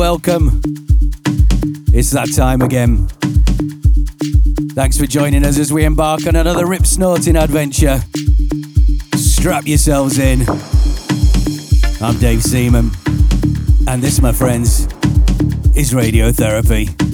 welcome. It's that time again. Thanks for joining us as we embark on another rip snorting adventure. Strap yourselves in. I'm Dave Seaman, and this, my friends, is Radiotherapy.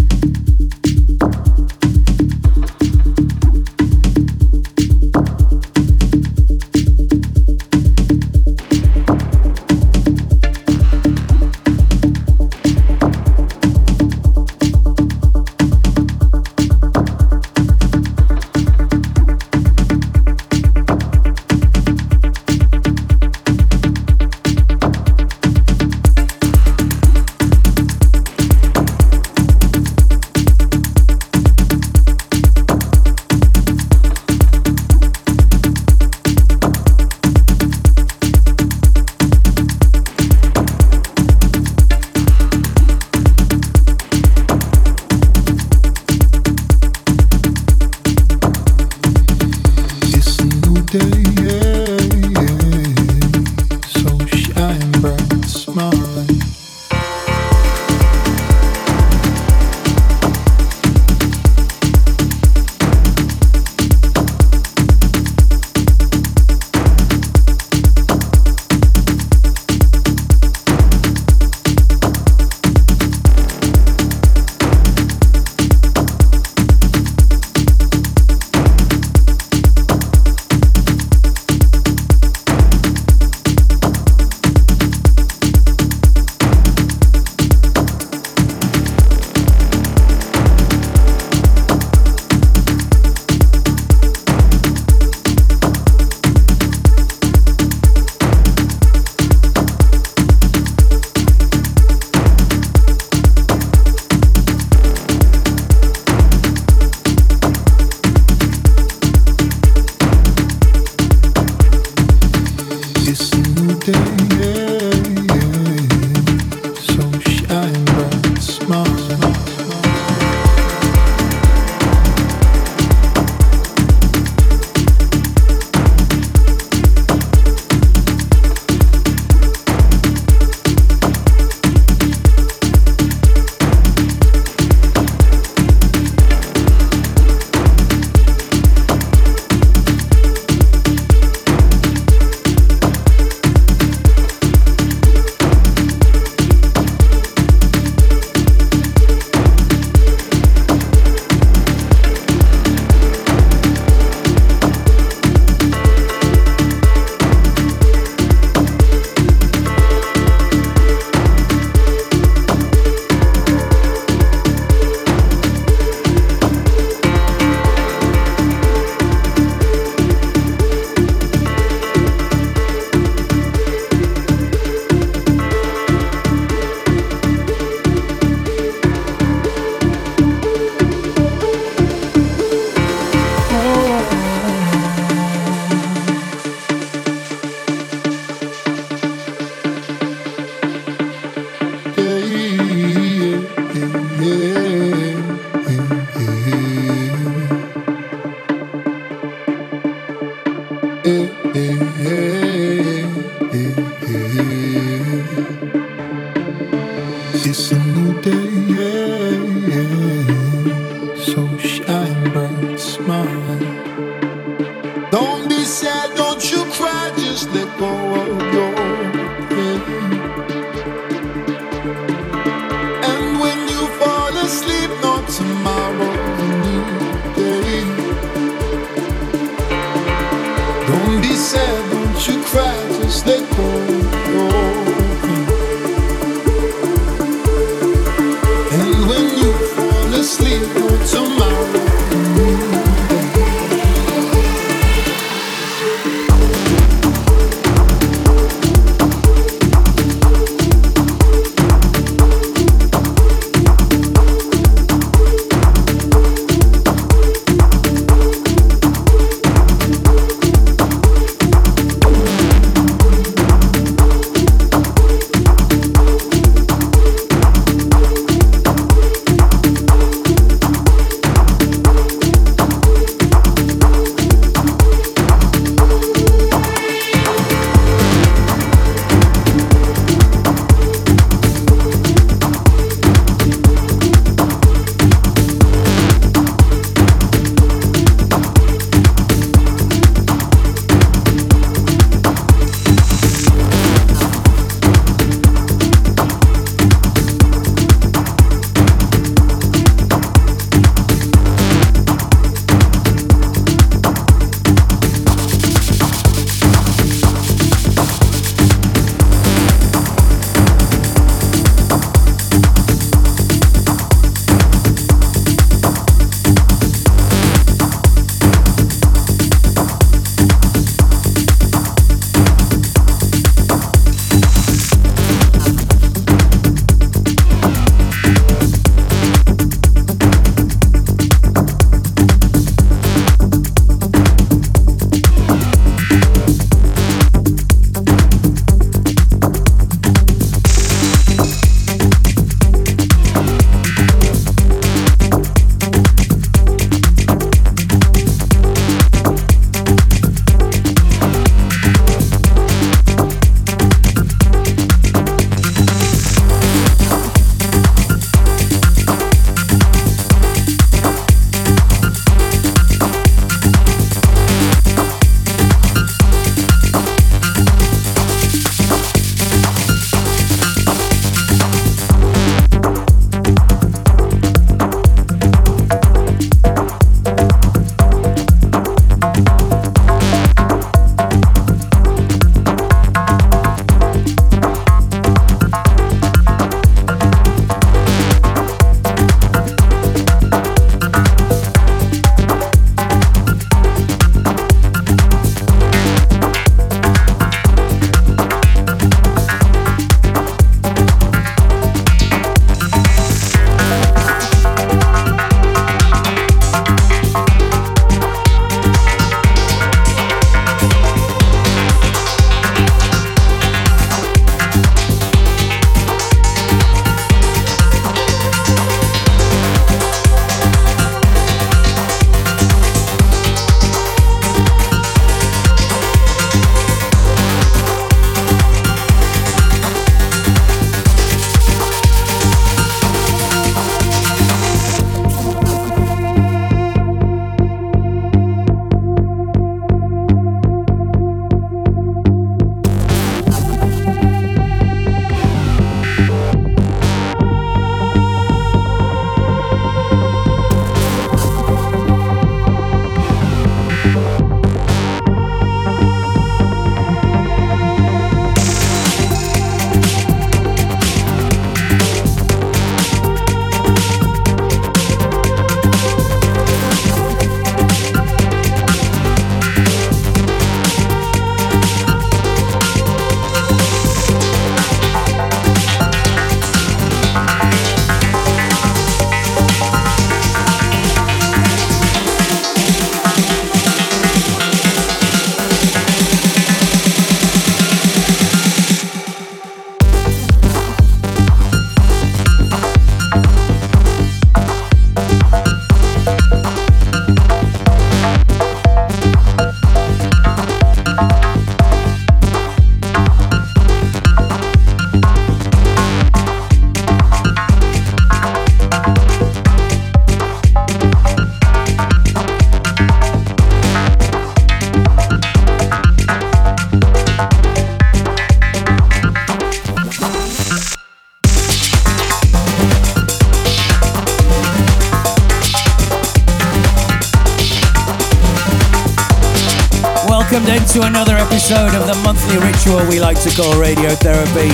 Welcome then to another episode of the monthly ritual we like to call radiotherapy.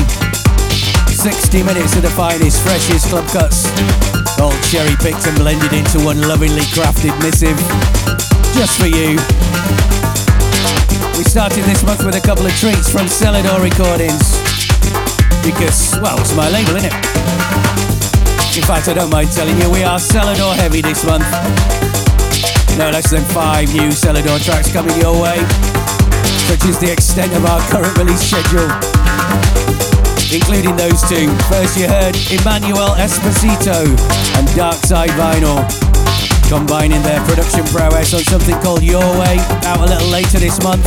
60 minutes of the finest, freshest club cuts, all cherry picked and blended into one lovingly crafted missive, just for you. We started this month with a couple of treats from Selador Recordings, because, well, it's my label, isn't it? In fact, I don't mind telling you, we are Selador heavy this month. No less than five new Selador tracks coming your way, which is the extent of our current release schedule. Including those two. First, you heard Emmanuel Esposito and Dark Side Vinyl, combining their production prowess on something called Your Way, out a little later this month.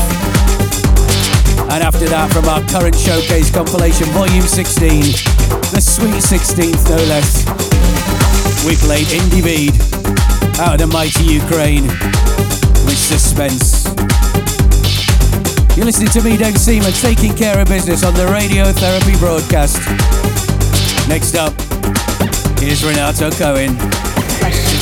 And after that, from our current showcase compilation, Volume 16, the Sweet 16th, no less, we played Indie Bead out of the mighty Ukraine with suspense. You're listening to me, Doug Seaman, taking care of business on the radiotherapy broadcast. Next up, here's Renato Cohen.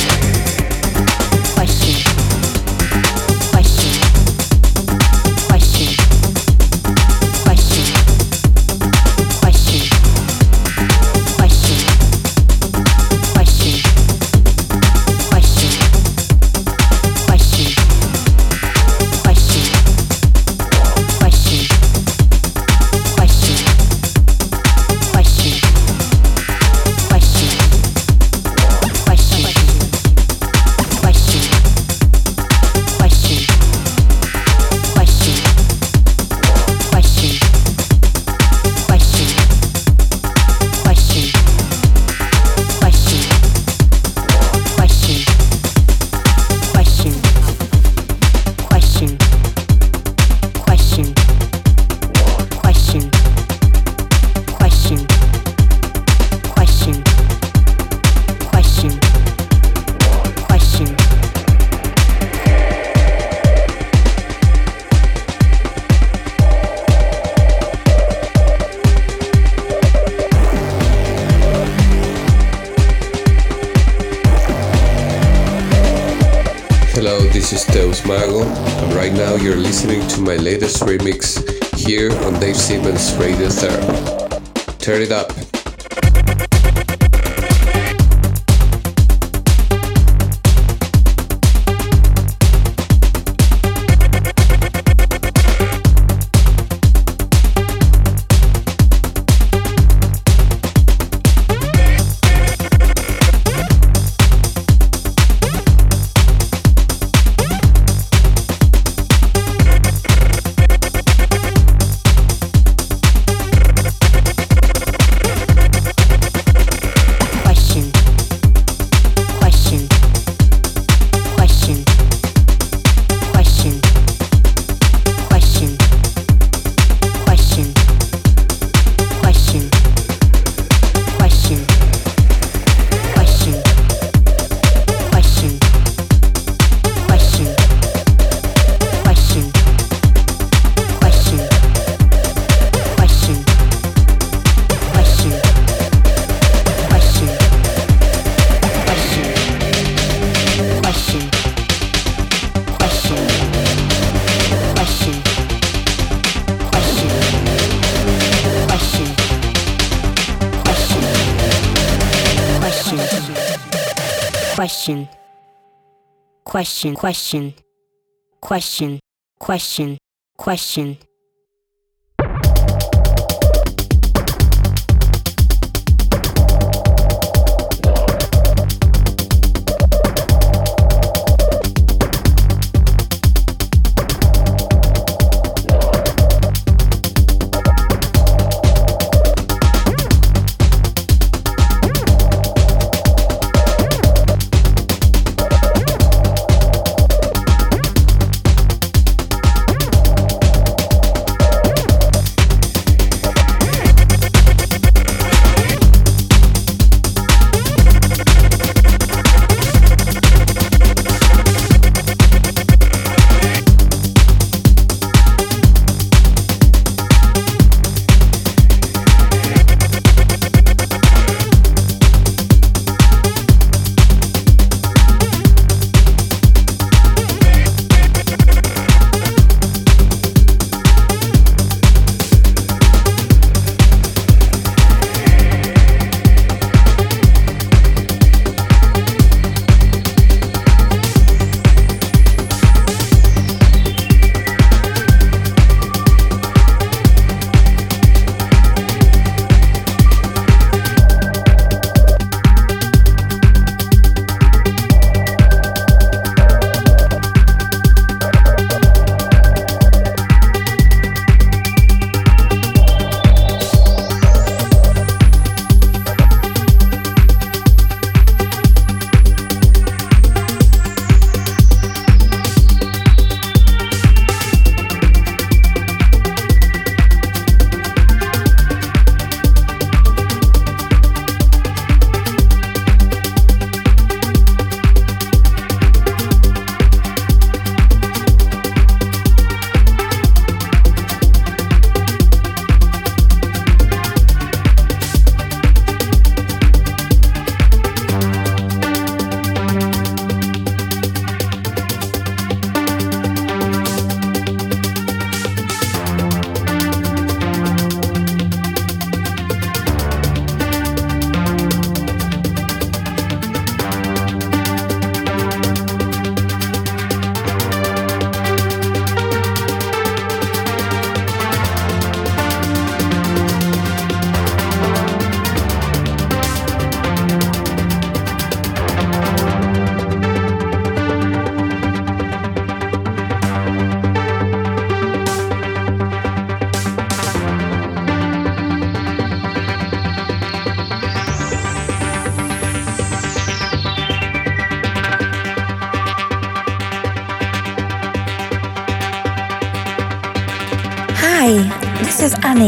My latest remix here on Dave Seaman's Radio Therapy. Turn it up. Question, question, question, question, question. This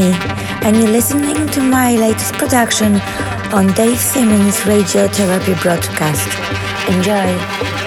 and you're listening to my latest production on Dave Seaman's Radio Therapy broadcast. Enjoy.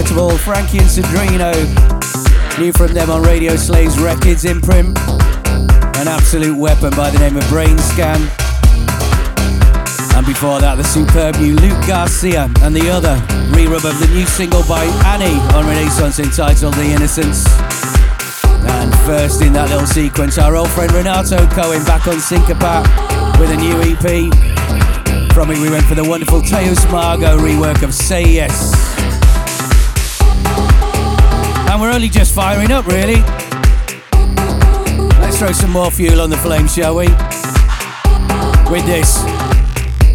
The Frankey and Sandrino. New from them on Radio Slaves Rekids imprint. An absolute weapon by the name of Brain Scan. And before that, the superb new Luke Garcia and the other re-rub of the new single by Annie on Renaissance entitled The Innocence. And first in that little sequence, our old friend Renato Cohen back on Sincopat with a new EP. From it, we went for the wonderful Teus Margot rework of Say Yes. We're only just firing up, really. Let's throw some more fuel on the flame, shall we? With this,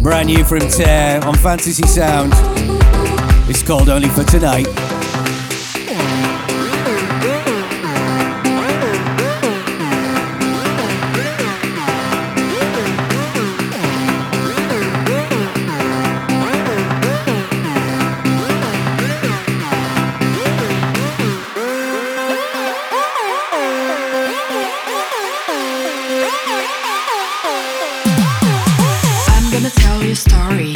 brand new from Tear on Fantasy Sound. It's called Only for Tonight. sorry.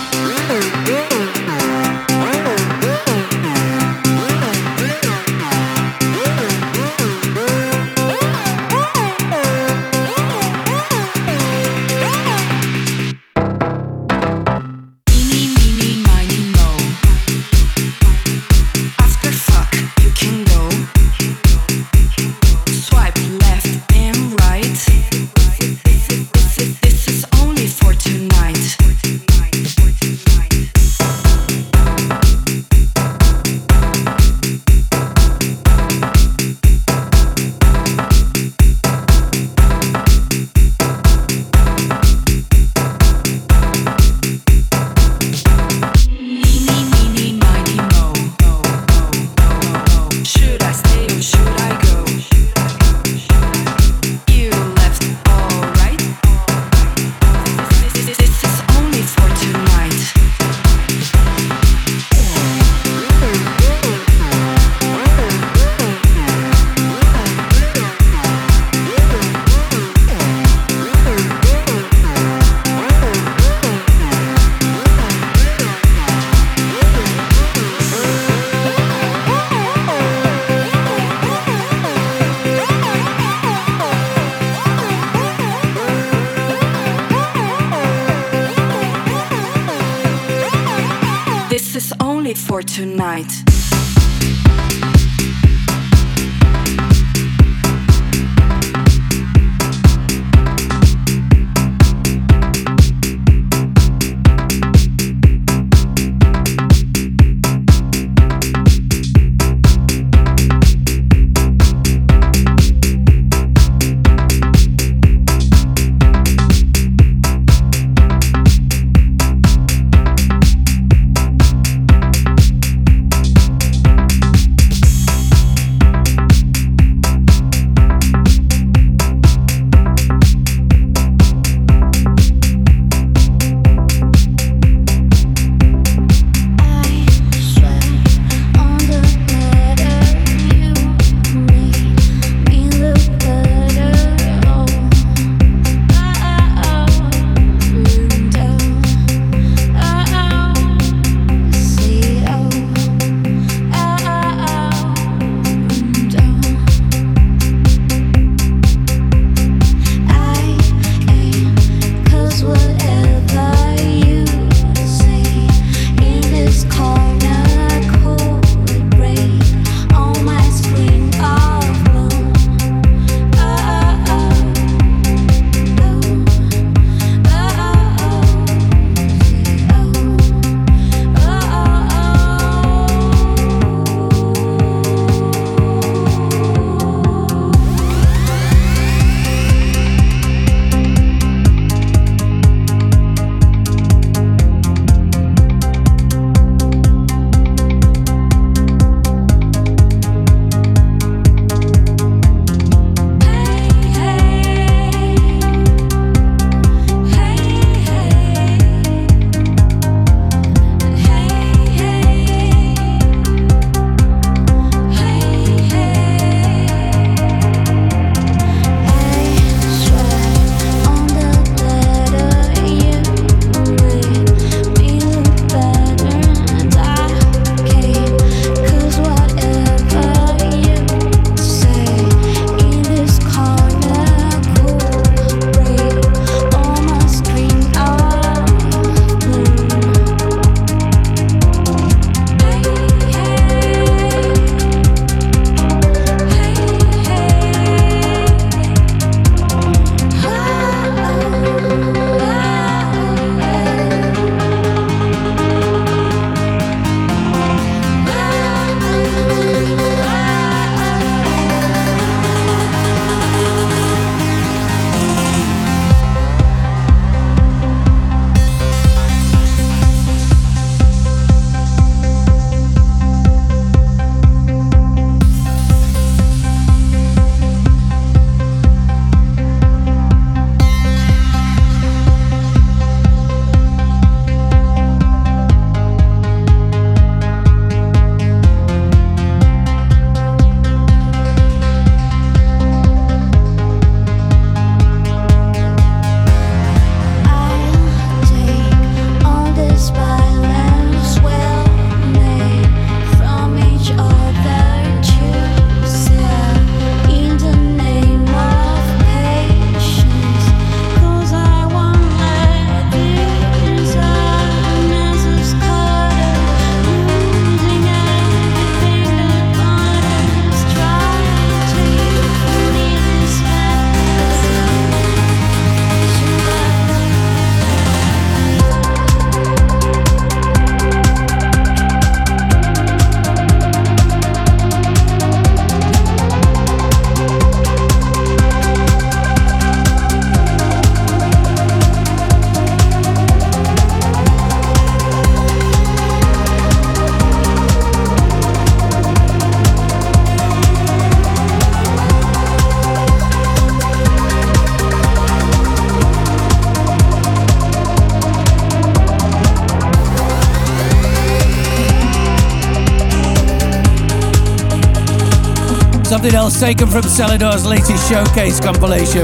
Something else taken from Selador's latest showcase compilation.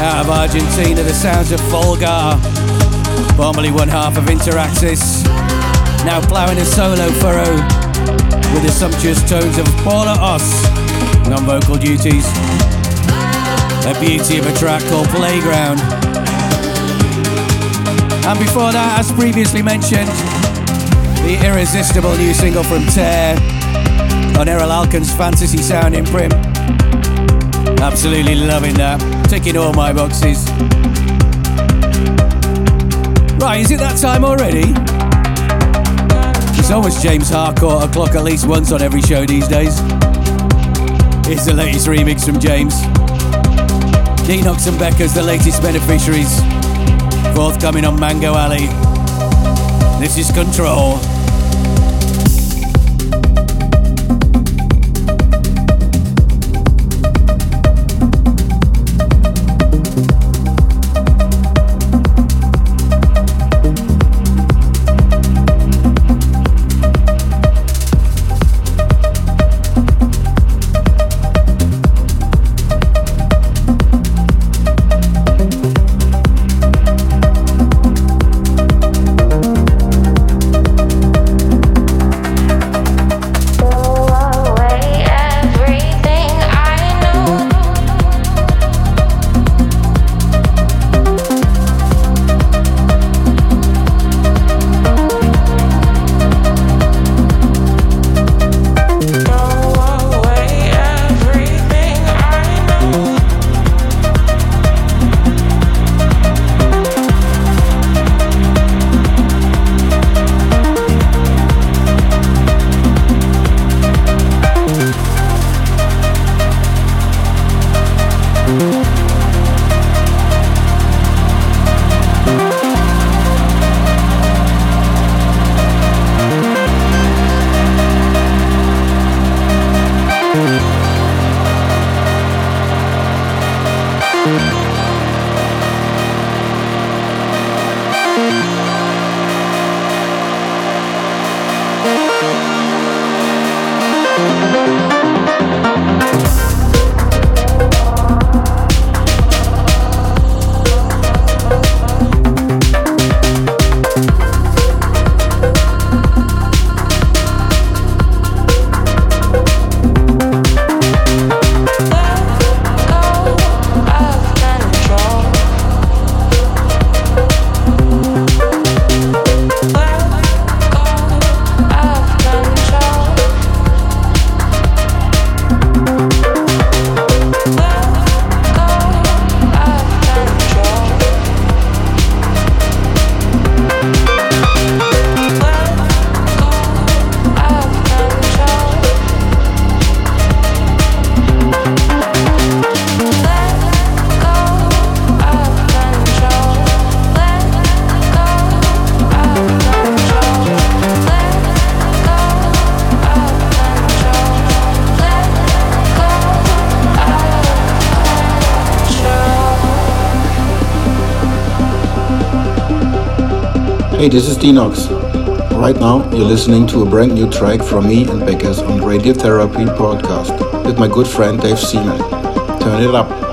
Out of Argentina, the sounds of Volgar, formerly one half of Interaxis, now ploughing a solo furrow with the sumptuous tones of Paula Os on vocal duties. A beauty of a track called Playground. And before that, as previously mentioned, The irresistible new single from Tear on Erol Alkan's Phantasy Sound imprint. Absolutely loving that. Ticking all my boxes. Right, is it that time already? It's almost James Harcourt o'clock at least once on every show these days. Here's the latest remix from James. Denox and Becca's the latest beneficiaries. Forthcoming on Mango Alley. This is Control. Hey, this is Denox. Right now, you're listening to a brand new track from me and Beckers on Radiotherapy podcast with my good friend Dave Seaman. Turn it up.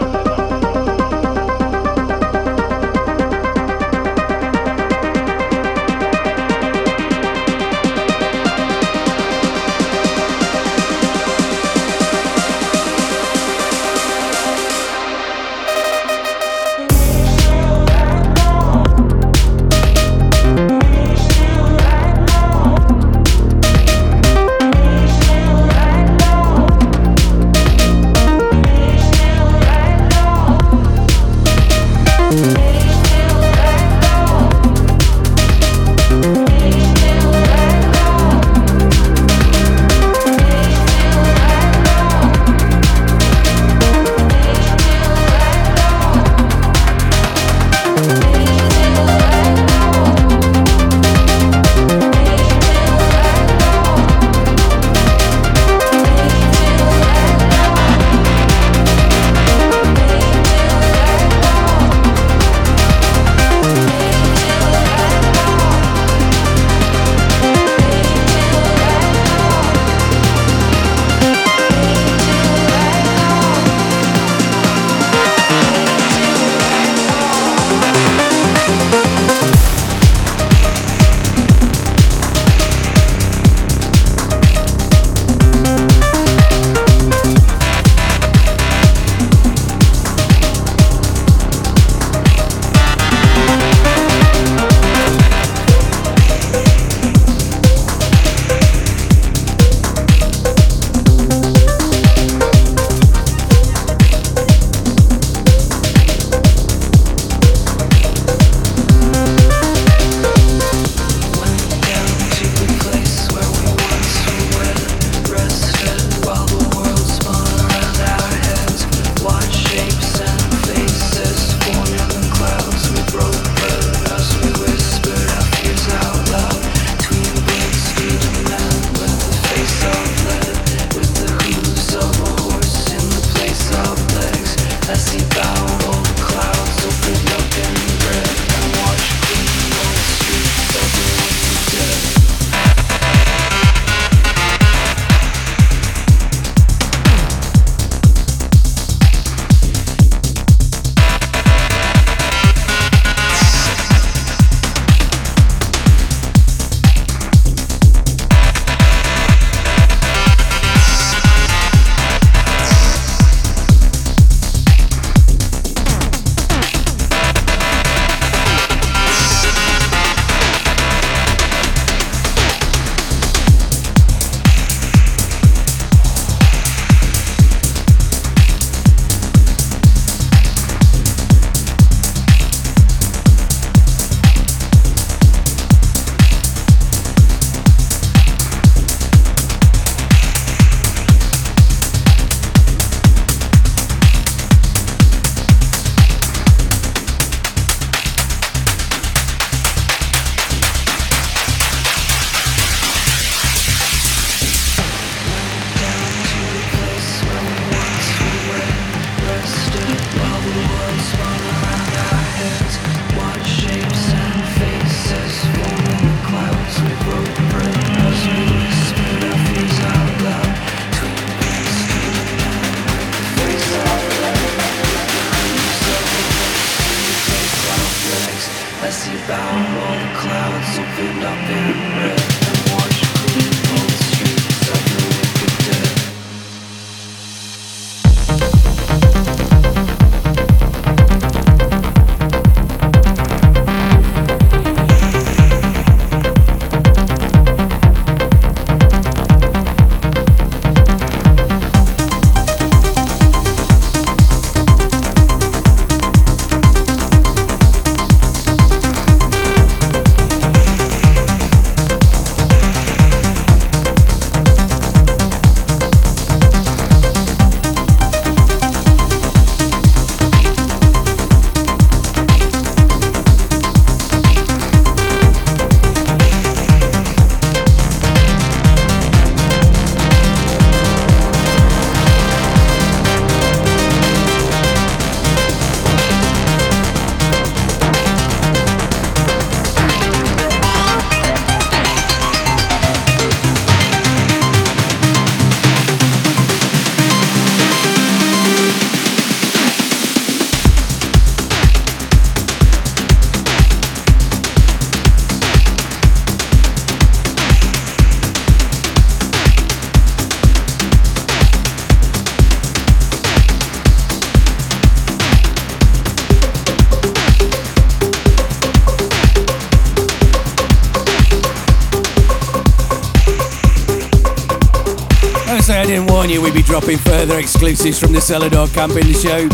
Dropping further exclusives from the Selador camp in the show.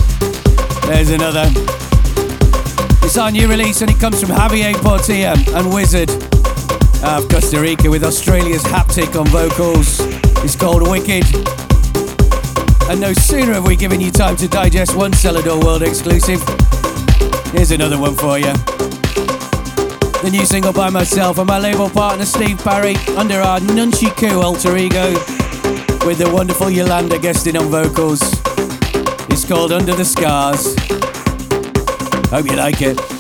There's another. It's our new release and it comes from Javier Portilla and Wizard of Costa Rica with Australia's Haptic on vocals. It's called Wicked. And no sooner have we given you time to digest one Selador World exclusive, here's another one for you. The new single by myself and my label partner Steve Parry under our Nunchiku alter ego with the wonderful Yolanda guesting on vocals. It's called Under the Scars. Hope you like it.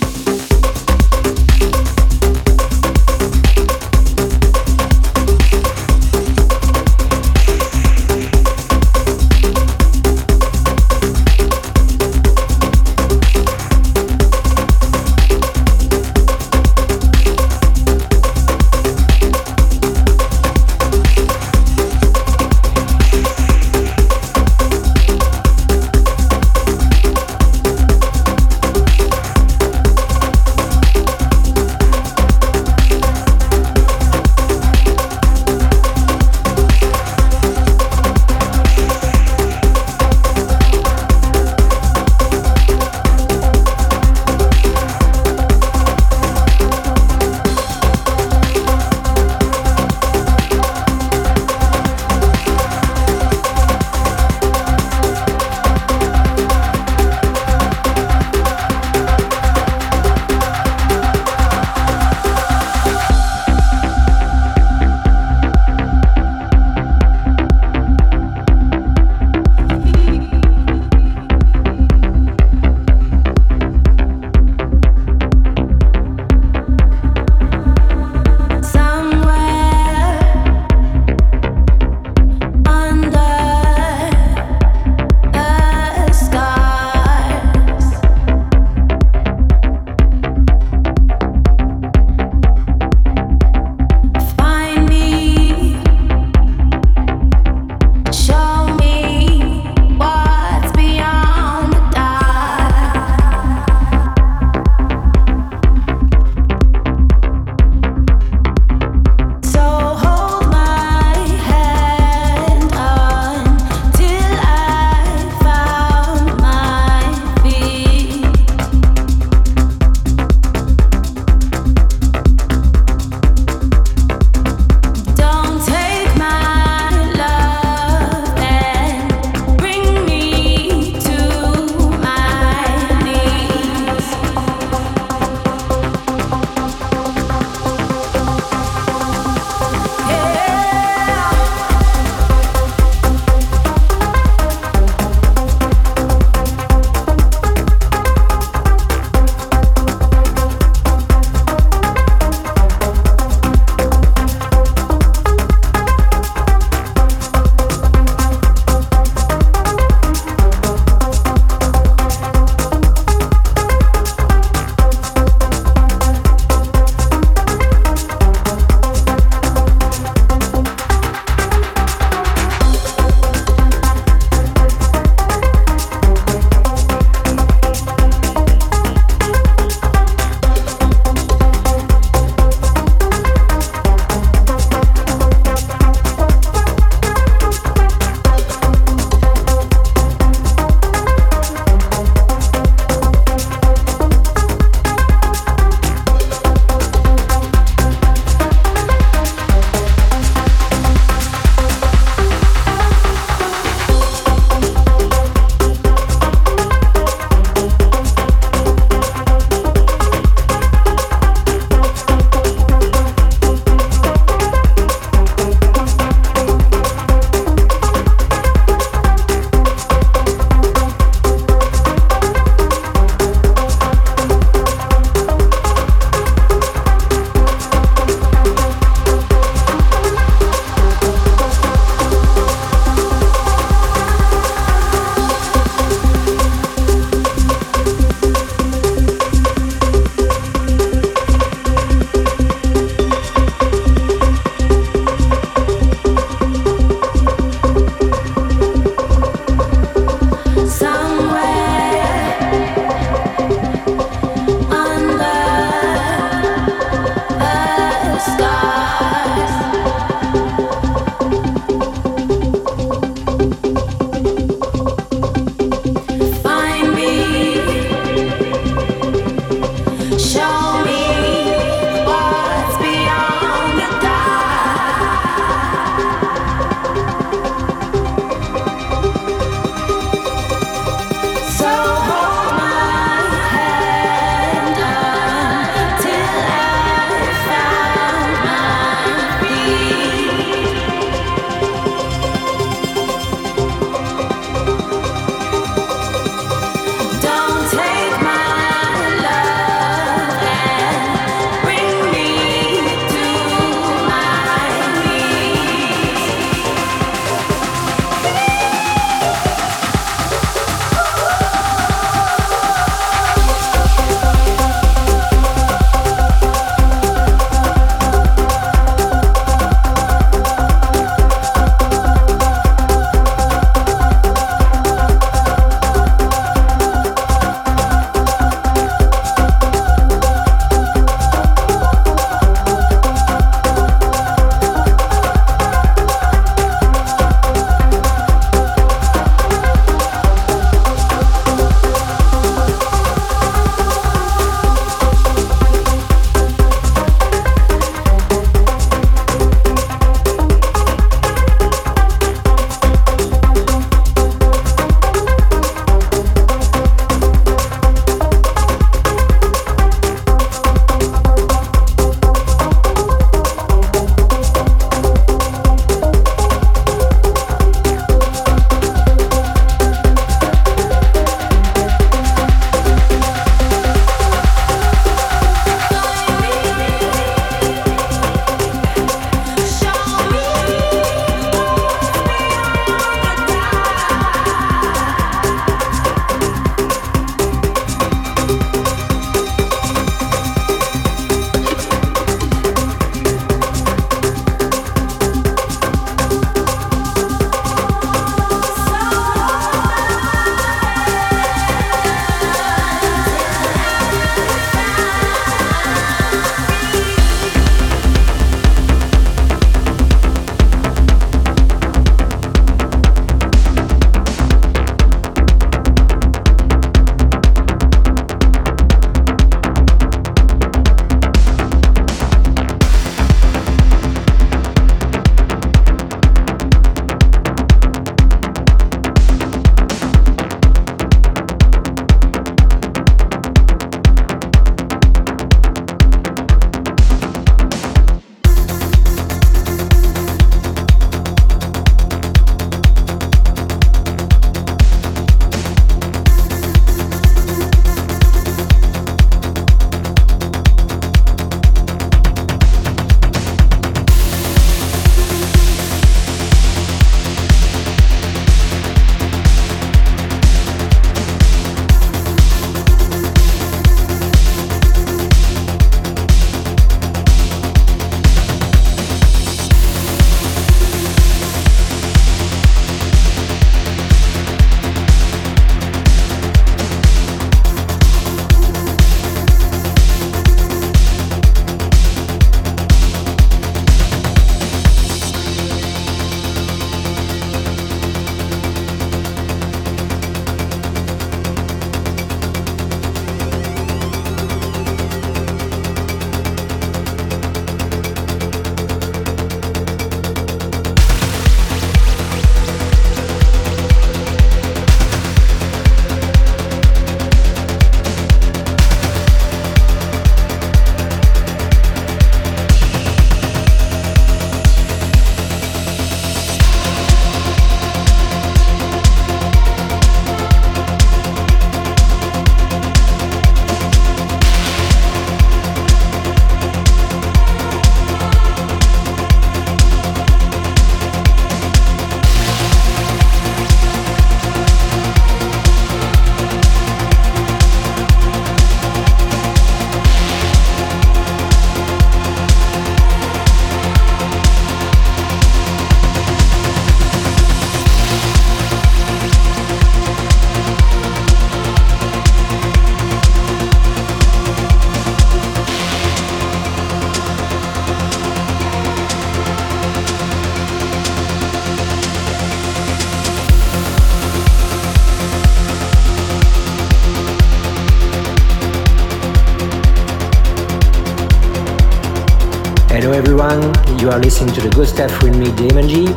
You are listening to the good stuff with me, Damon Jee,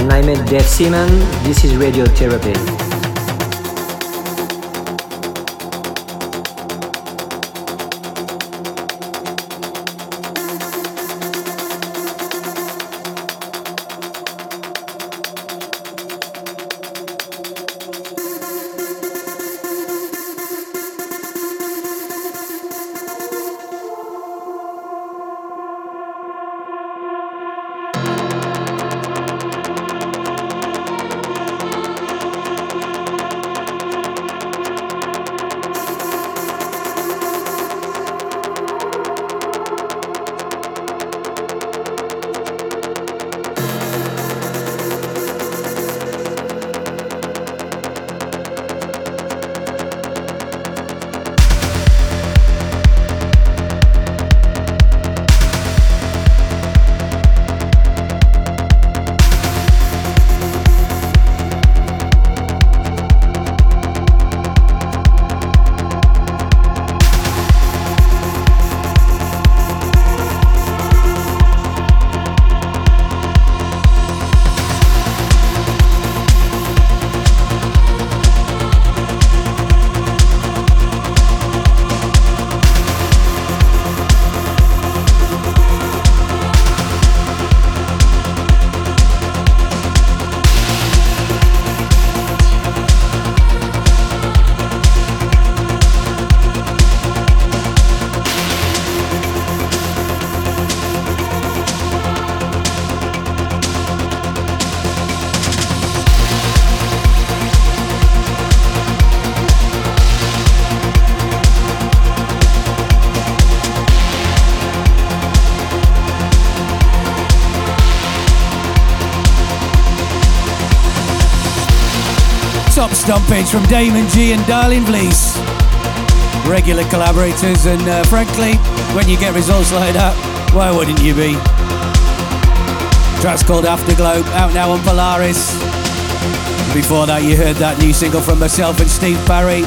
and I met Dave Seaman. This is Radiotherapy. Stompage from Damon Jee and Darlyn Vlys. Regular collaborators, and uh, frankly, when you get results like that, why wouldn't you be? Track's called Afterglow, out now on Polaris. Before that, you heard that new single from myself and Steve Parry,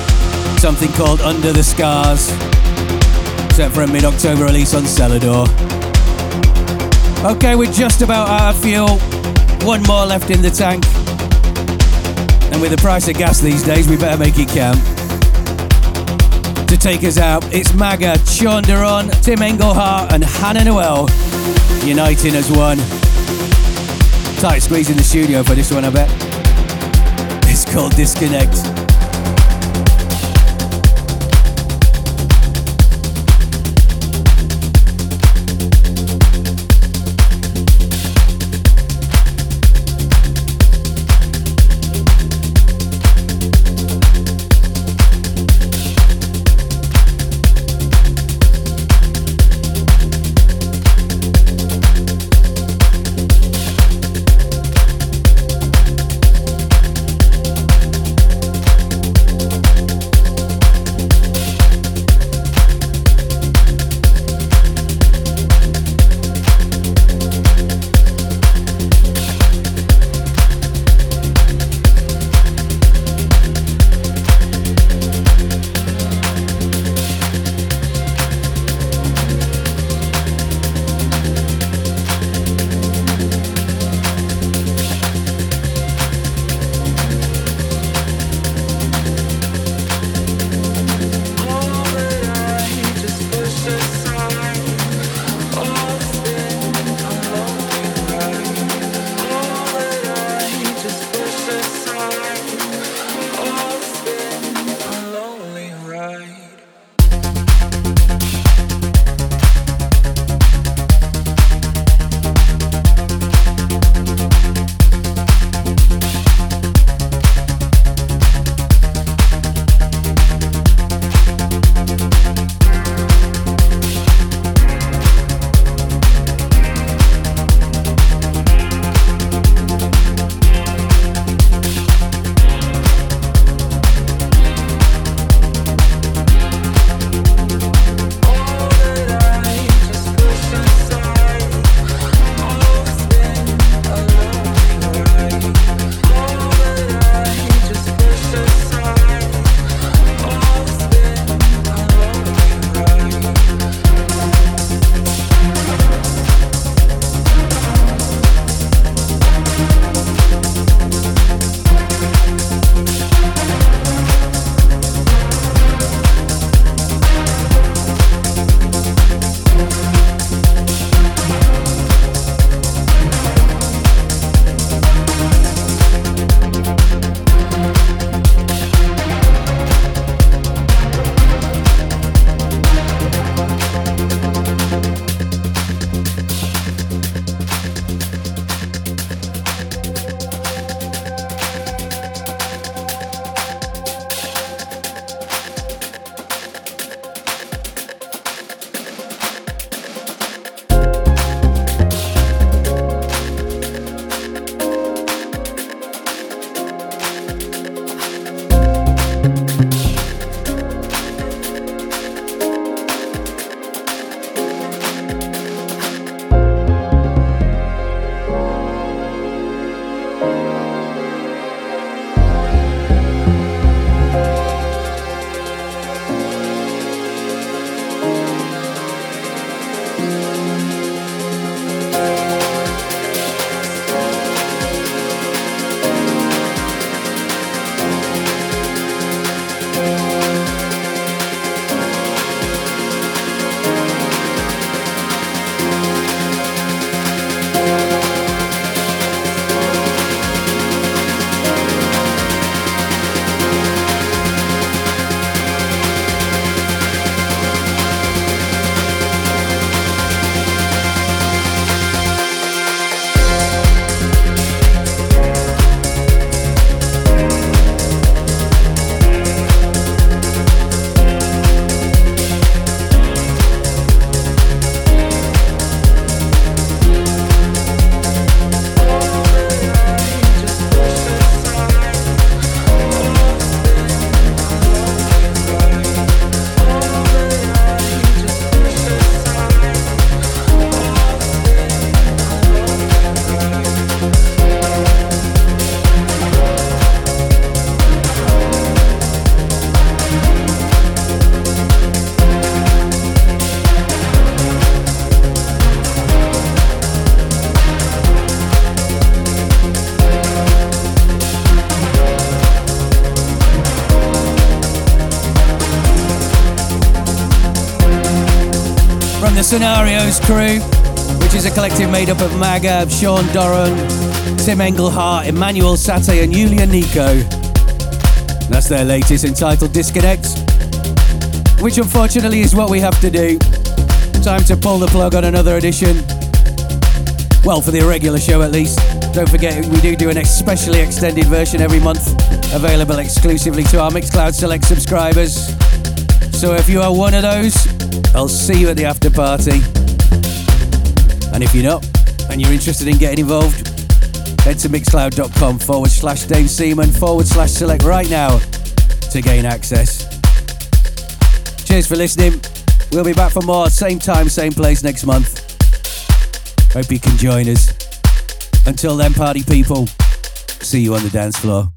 something called Under the Scars, set for a mid October release on Selador. Okay, we're just about out of fuel. One more left in the tank. And with the price of gas these days, we better make it count. To take us out, it's Maga, Sean Doran, Tim Engelhardt, and Hannah Noel uniting as one. Tight squeeze in the studio for this one, I bet. It's called Disconnect. Scenarios crew, which is a collective made up of Magab, Sean Doran, Tim Engelhardt, Emanuel Satie, and Yulia Niko. That's their latest entitled Disconnect, which unfortunately is what we have to do. Time to pull the plug on another edition. Well, for the irregular show at least. Don't forget, we do do an especially extended version every month, available exclusively to our Mixcloud Select subscribers. So if you are one of those, I'll see you at the after party. And if you're not, and you're interested in getting involved, head to mixcloud.com forward slash Dave Seaman forward slash select right now to gain access. Cheers for listening. We'll be back for more, same time, same place next month. Hope you can join us. Until then, party people, see you on the dance floor.